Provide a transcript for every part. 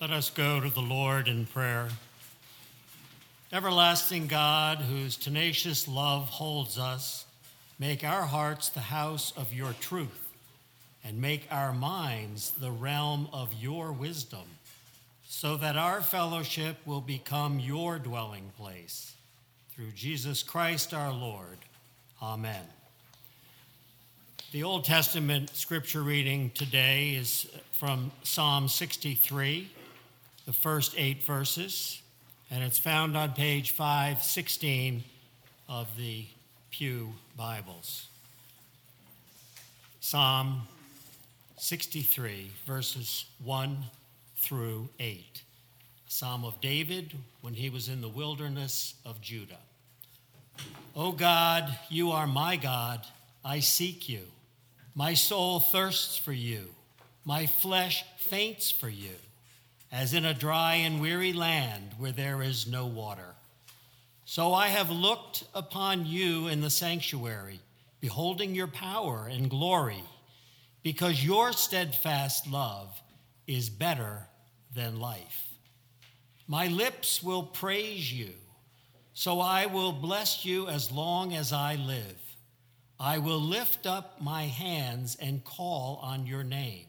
Let us go to the Lord in prayer. Everlasting God, whose tenacious love holds us, make our hearts the house of your truth, and make our minds the realm of your wisdom, so that our fellowship will become your dwelling place. Through Jesus Christ our Lord. Amen. The Old Testament scripture reading today is from Psalm 63, the first eight verses, and it's found on page 516 of the Pew Bibles. Psalm 63, verses 1 through 8. Psalm of David when he was in the wilderness of Judah. O God, you are my God, I seek you. My soul thirsts for you, my flesh faints for you, as in a dry and weary land where there is no water. So I have looked upon you in the sanctuary, beholding your power and glory, because your steadfast love is better than life. My lips will praise you, so I will bless you as long as I live. I will lift up my hands and call on your name.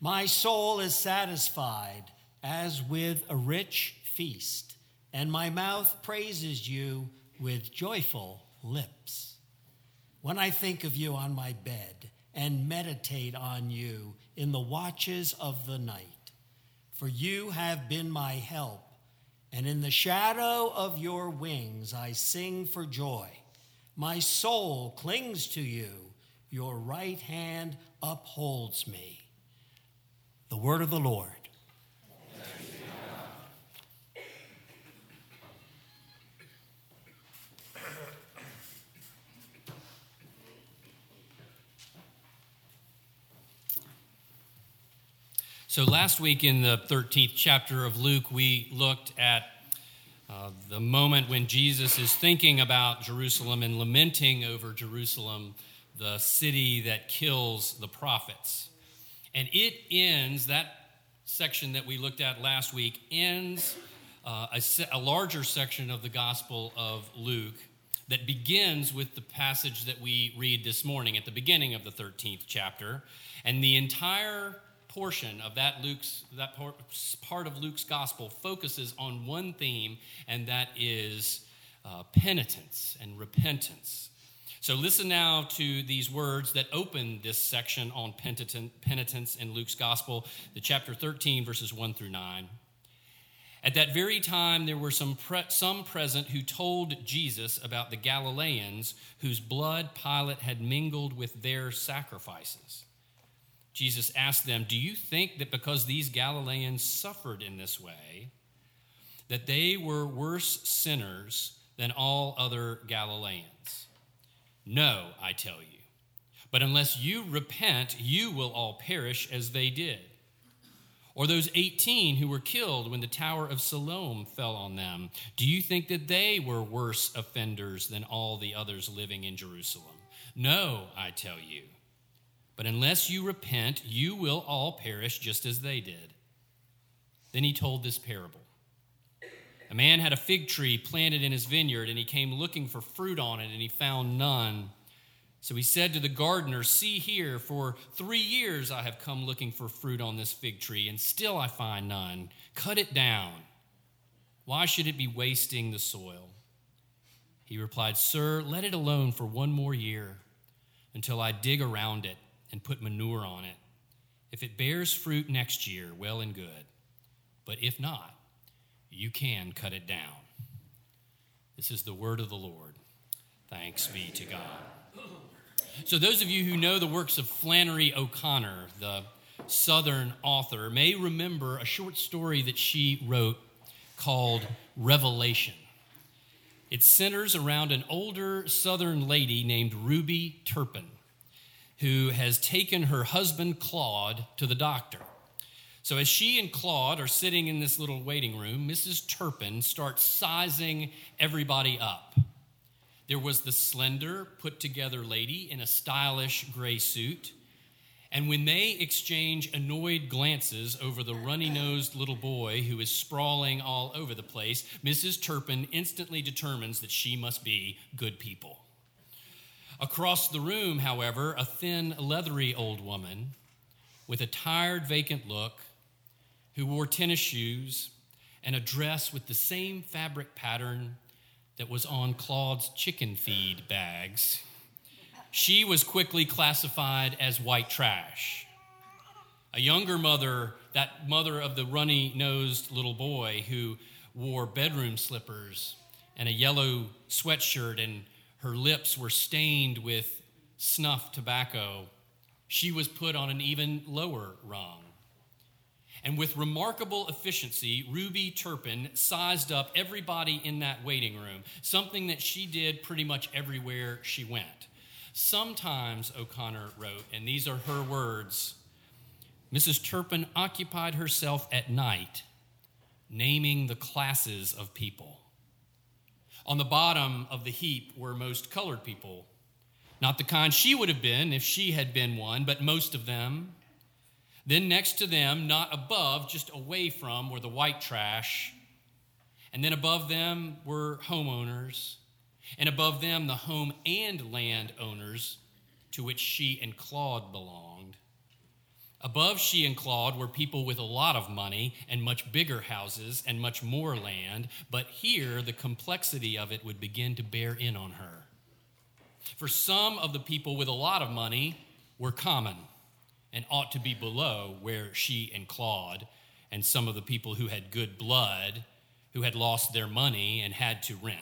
My soul is satisfied as with a rich feast, and my mouth praises you with joyful lips. When I think of you on my bed and meditate on you in the watches of the night, for you have been my help, and in the shadow of your wings I sing for joy. My soul clings to you. Your right hand upholds me. The word of the Lord. So, last week in the 13th chapter of Luke, we looked at uh, the moment when Jesus is thinking about Jerusalem and lamenting over Jerusalem, the city that kills the prophets. And it ends, that section that we looked at last week, ends uh, a, a larger section of the Gospel of Luke that begins with the passage that we read this morning at the beginning of the 13th chapter. And the entire portion of that Luke's that part of Luke's gospel focuses on one theme, and that is uh, penitence and repentance. So listen now to these words that open this section on penitence in Luke's gospel, the chapter 13, verses 1 through 9. At that very time, there were some, pre- some present who told Jesus about the Galileans whose blood Pilate had mingled with their sacrifices. Jesus asked them, Do you think that because these Galileans suffered in this way, that they were worse sinners than all other Galileans? No, I tell you. But unless you repent, you will all perish as they did. Or those 18 who were killed when the Tower of Siloam fell on them, do you think that they were worse offenders than all the others living in Jerusalem? No, I tell you. But unless you repent, you will all perish just as they did. Then he told this parable. A man had a fig tree planted in his vineyard, and he came looking for fruit on it, and he found none. So he said to the gardener, See here, for three years I have come looking for fruit on this fig tree, and still I find none. Cut it down. Why should it be wasting the soil? He replied, Sir, let it alone for one more year until I dig around it and put manure on it. If it bears fruit next year, well and good. But if not, you can cut it down. This is the word of the Lord. Thanks be to God. So, those of you who know the works of Flannery O'Connor, the Southern author, may remember a short story that she wrote called Revelation. It centers around an older Southern lady named Ruby Turpin who has taken her husband Claude to the doctor. So, as she and Claude are sitting in this little waiting room, Mrs. Turpin starts sizing everybody up. There was the slender, put together lady in a stylish gray suit, And when they exchange annoyed glances over the runny nosed little boy who is sprawling all over the place, Mrs. Turpin instantly determines that she must be good people. Across the room, however, a thin, leathery old woman with a tired, vacant look who wore tennis shoes and a dress with the same fabric pattern that was on Claude's chicken feed bags she was quickly classified as white trash. A younger mother, that mother of the runny nosed little boy who wore bedroom slippers and a yellow sweatshirt, and her lips were stained with snuff tobacco, she was put on an even lower rung. And with remarkable efficiency, Ruby Turpin sized up everybody in that waiting room, something that she did pretty much everywhere she went. Sometimes, O'Connor wrote, and these are her words Mrs. Turpin occupied herself at night naming the classes of people. On the bottom of the heap were most colored people, not the kind she would have been if she had been one, but most of them. Then next to them, not above, just away from, were the white trash. And then above them were homeowners and above them the home and land owners to which she and Claude belonged. Above she and Claude were people with a lot of money and much bigger houses and much more land, but here the complexity of it would begin to bear in on her. For some of the people with a lot of money were common and ought to be below where she and Claude and some of the people who had good blood, who had lost their money and had to rent.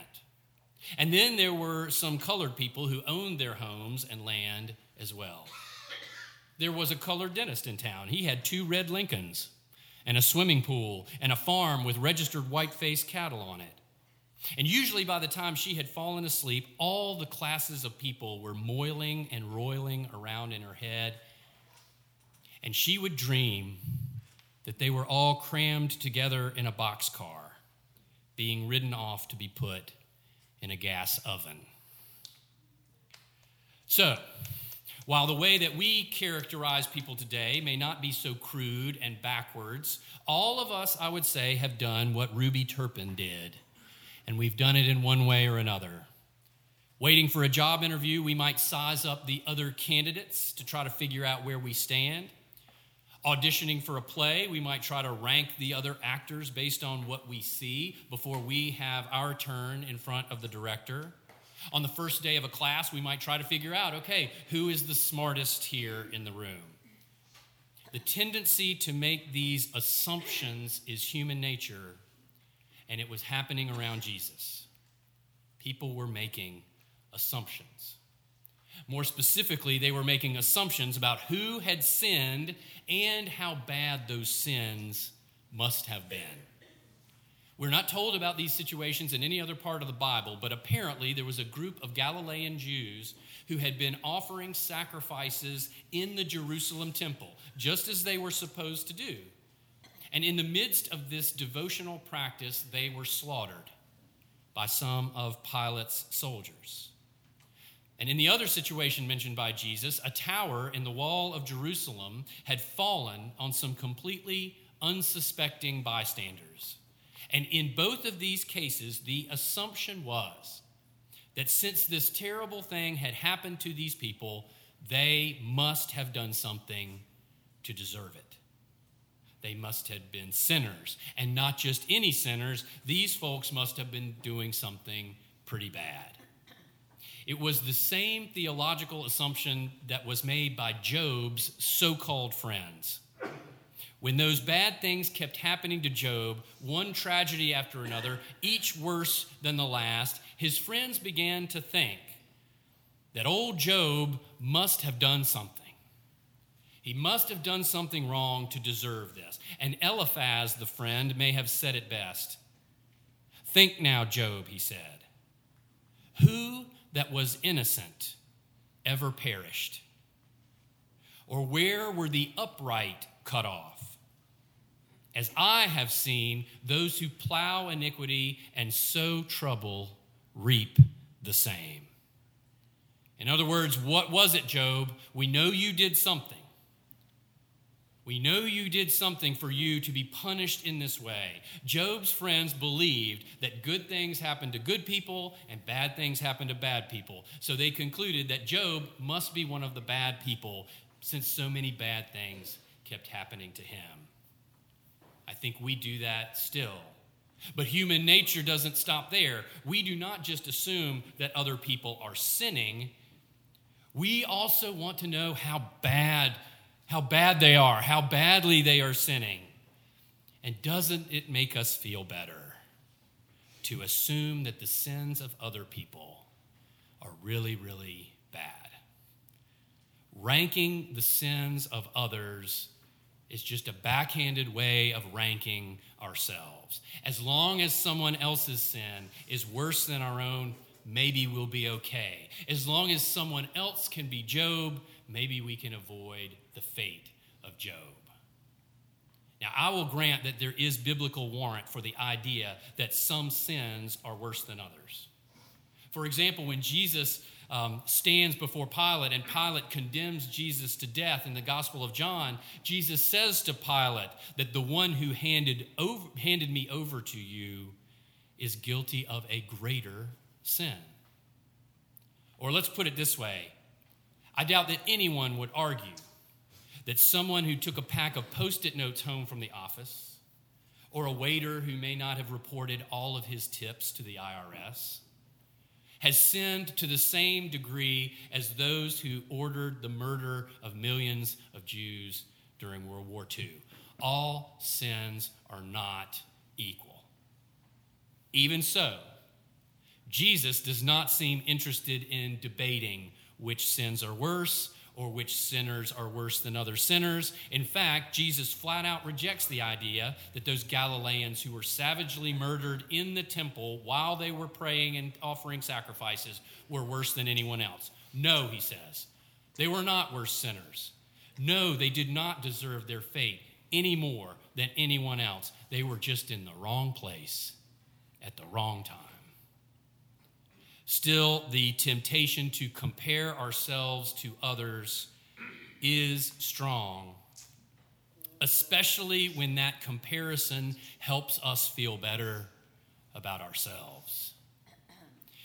And then there were some colored people who owned their homes and land as well. There was a colored dentist in town. He had two red Lincolns and a swimming pool and a farm with registered white faced cattle on it. And usually, by the time she had fallen asleep, all the classes of people were moiling and roiling around in her head. And she would dream that they were all crammed together in a boxcar, being ridden off to be put in a gas oven. So, while the way that we characterize people today may not be so crude and backwards, all of us, I would say, have done what Ruby Turpin did, and we've done it in one way or another. Waiting for a job interview, we might size up the other candidates to try to figure out where we stand. Auditioning for a play, we might try to rank the other actors based on what we see before we have our turn in front of the director. On the first day of a class, we might try to figure out okay, who is the smartest here in the room? The tendency to make these assumptions is human nature, and it was happening around Jesus. People were making assumptions. More specifically, they were making assumptions about who had sinned and how bad those sins must have been. We're not told about these situations in any other part of the Bible, but apparently there was a group of Galilean Jews who had been offering sacrifices in the Jerusalem temple, just as they were supposed to do. And in the midst of this devotional practice, they were slaughtered by some of Pilate's soldiers. And in the other situation mentioned by Jesus, a tower in the wall of Jerusalem had fallen on some completely unsuspecting bystanders. And in both of these cases, the assumption was that since this terrible thing had happened to these people, they must have done something to deserve it. They must have been sinners. And not just any sinners, these folks must have been doing something pretty bad. It was the same theological assumption that was made by Job's so called friends. When those bad things kept happening to Job, one tragedy after another, each worse than the last, his friends began to think that old Job must have done something. He must have done something wrong to deserve this. And Eliphaz, the friend, may have said it best. Think now, Job, he said. Who that was innocent ever perished? Or where were the upright cut off? As I have seen, those who plow iniquity and sow trouble reap the same. In other words, what was it, Job? We know you did something. We know you did something for you to be punished in this way. Job's friends believed that good things happen to good people and bad things happen to bad people. So they concluded that Job must be one of the bad people since so many bad things kept happening to him. I think we do that still. But human nature doesn't stop there. We do not just assume that other people are sinning. We also want to know how bad how bad they are, how badly they are sinning. And doesn't it make us feel better to assume that the sins of other people are really, really bad? Ranking the sins of others is just a backhanded way of ranking ourselves. As long as someone else's sin is worse than our own, maybe we'll be okay. As long as someone else can be Job, maybe we can avoid the fate of Job. Now, I will grant that there is biblical warrant for the idea that some sins are worse than others. For example, when Jesus um, stands before Pilate and Pilate condemns Jesus to death in the Gospel of John, Jesus says to Pilate that the one who handed, over, handed me over to you is guilty of a greater sin. Or let's put it this way I doubt that anyone would argue that someone who took a pack of post it notes home from the office, or a waiter who may not have reported all of his tips to the IRS, has sinned to the same degree as those who ordered the murder of millions of Jews during World War II. All sins are not equal. Even so, Jesus does not seem interested in debating which sins are worse or which sinners are worse than other sinners. In fact, Jesus flat out rejects the idea that those Galileans who were savagely murdered in the temple while they were praying and offering sacrifices were worse than anyone else. No, he says. They were not worse sinners. No, they did not deserve their fate any more than anyone else. They were just in the wrong place at the wrong time. Still, the temptation to compare ourselves to others is strong, especially when that comparison helps us feel better about ourselves.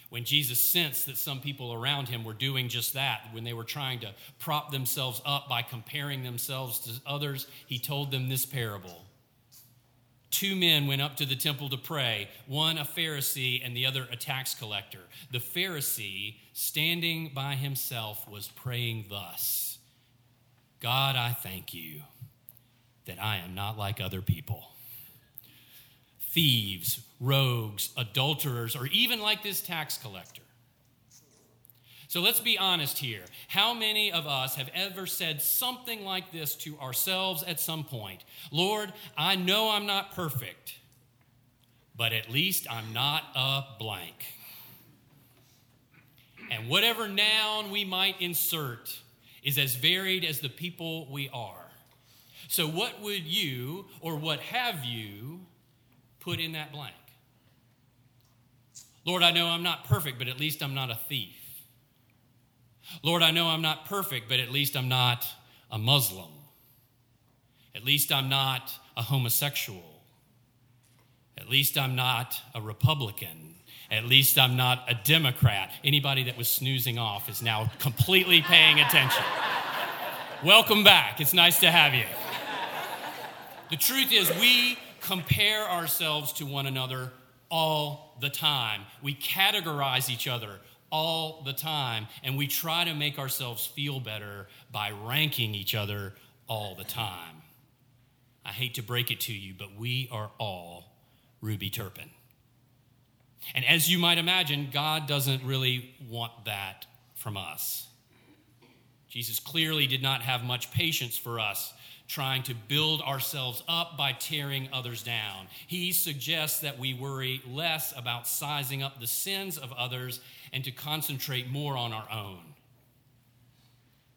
When Jesus sensed that some people around him were doing just that, when they were trying to prop themselves up by comparing themselves to others, he told them this parable two men went up to the temple to pray, one a Pharisee and the other a tax collector. The Pharisee, standing by himself, was praying thus God, I thank you that I am not like other people. Thieves, rogues, adulterers, or even like this tax collector. So let's be honest here. How many of us have ever said something like this to ourselves at some point? Lord, I know I'm not perfect, but at least I'm not a blank. And whatever noun we might insert is as varied as the people we are. So, what would you or what have you put in that blank? Lord, I know I'm not perfect, but at least I'm not a thief. Lord, I know I'm not perfect, but at least I'm not a Muslim. At least I'm not a homosexual. At least I'm not a Republican. At least I'm not a Democrat. Anybody that was snoozing off is now completely paying attention. Welcome back. It's nice to have you. The truth is, we compare ourselves to one another all the time. We categorize each other all the time, and we try to make ourselves feel better by ranking each other all the time. I hate to break it to you, but we are all Ruby Turpin. And as you might imagine, God doesn't really want that from us. Jesus clearly did not have much patience for us trying to build ourselves up by tearing others down. He suggests that we worry less about sizing up the sins of others and to concentrate more on our own.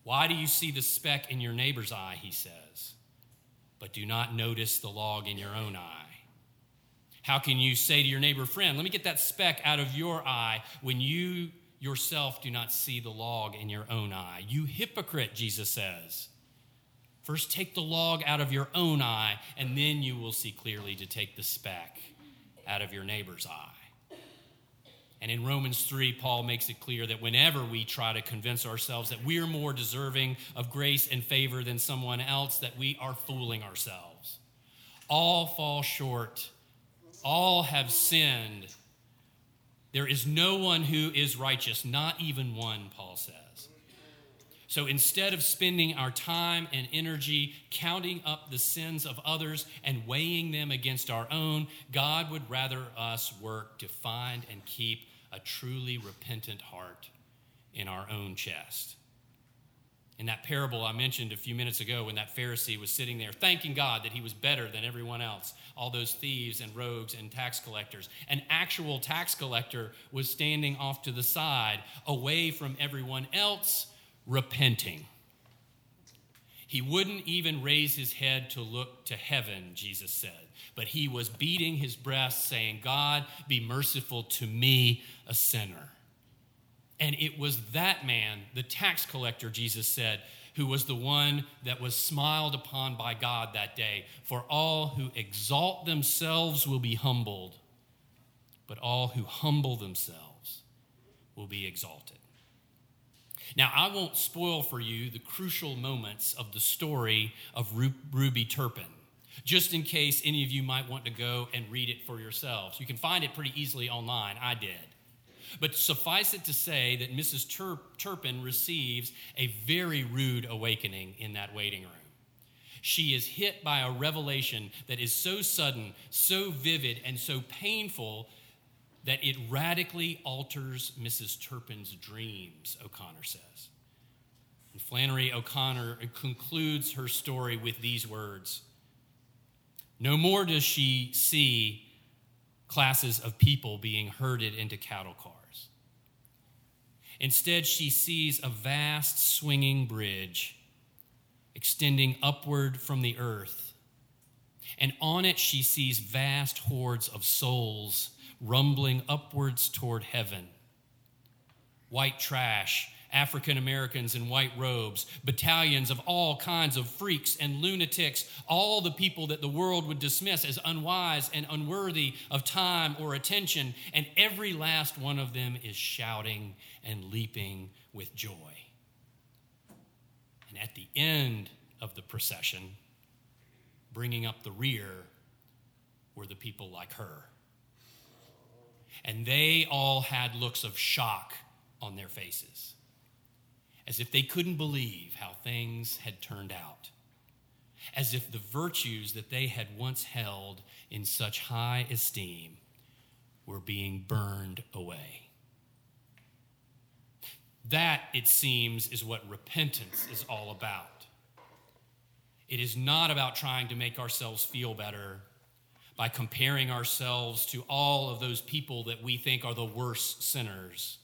Why do you see the speck in your neighbor's eye, he says, but do not notice the log in your own eye? How can you say to your neighbor, friend, let me get that speck out of your eye when you yourself do not see the log in your own eye? You hypocrite, Jesus says. First, take the log out of your own eye, and then you will see clearly to take the speck out of your neighbor's eye. And in Romans 3, Paul makes it clear that whenever we try to convince ourselves that we're more deserving of grace and favor than someone else, that we are fooling ourselves. All fall short, all have sinned. There is no one who is righteous, not even one, Paul says. So instead of spending our time and energy counting up the sins of others and weighing them against our own, God would rather us work to find and keep a truly repentant heart in our own chest. In that parable I mentioned a few minutes ago, when that Pharisee was sitting there thanking God that he was better than everyone else, all those thieves and rogues and tax collectors, an actual tax collector was standing off to the side, away from everyone else repenting. He wouldn't even raise his head to look to heaven, Jesus said, but he was beating his breast, saying, God, be merciful to me, a sinner. And it was that man, the tax collector, Jesus said, who was the one that was smiled upon by God that day. For all who exalt themselves will be humbled, but all who humble themselves will be exalted. Now, I won't spoil for you the crucial moments of the story of Ruby Turpin, just in case any of you might want to go and read it for yourselves. You can find it pretty easily online. I did. But suffice it to say that Mrs. Tur- Turpin receives a very rude awakening in that waiting room. She is hit by a revelation that is so sudden, so vivid, and so painful that it radically alters Mrs. Turpin's dreams, O'Connor says. And Flannery O'Connor concludes her story with these words No more does she see classes of people being herded into cattle cars. Instead, she sees a vast swinging bridge extending upward from the earth. And on it, she sees vast hordes of souls rumbling upwards toward heaven. White trash, African Americans in white robes, battalions of all kinds of freaks and lunatics, all the people that the world would dismiss as unwise and unworthy of time or attention, and every last one of them is shouting and leaping with joy. And at the end of the procession, bringing up the rear, were the people like her and they all had looks of shock on their faces, as if they couldn't believe how things had turned out, as if the virtues that they had once held in such high esteem were being burned away. That, it seems, is what repentance is all about. It is not about trying to make ourselves feel better by comparing ourselves to all of those people that we think are the worst sinners.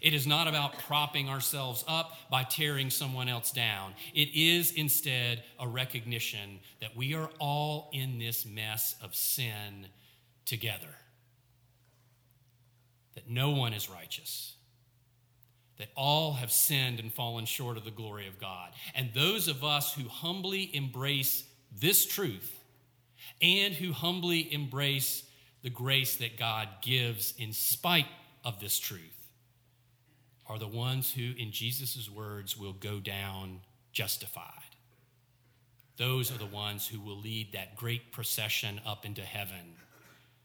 It is not about propping ourselves up by tearing someone else down. It is instead a recognition that we are all in this mess of sin together. That no one is righteous. That all have sinned and fallen short of the glory of God. And those of us who humbly embrace this truth and who humbly embrace the grace that God gives in spite of this truth are the ones who, in Jesus' words, will go down justified. Those are the ones who will lead that great procession up into heaven,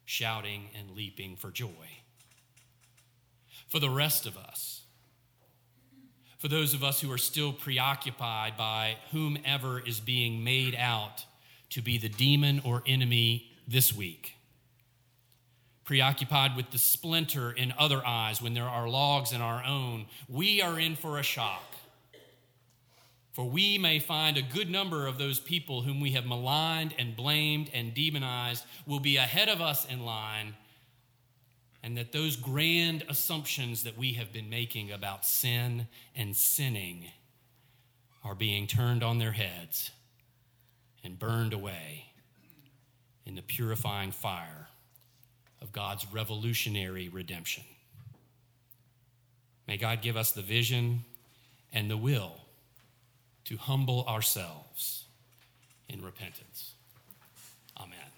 shouting and leaping for joy. For the rest of us, for those of us who are still preoccupied by whomever is being made out to be the demon or enemy this week. Preoccupied with the splinter in other eyes when there are logs in our own, we are in for a shock. For we may find a good number of those people whom we have maligned and blamed and demonized will be ahead of us in line, and that those grand assumptions that we have been making about sin and sinning are being turned on their heads and burned away in the purifying fire of God's revolutionary redemption. May God give us the vision and the will to humble ourselves in repentance. Amen.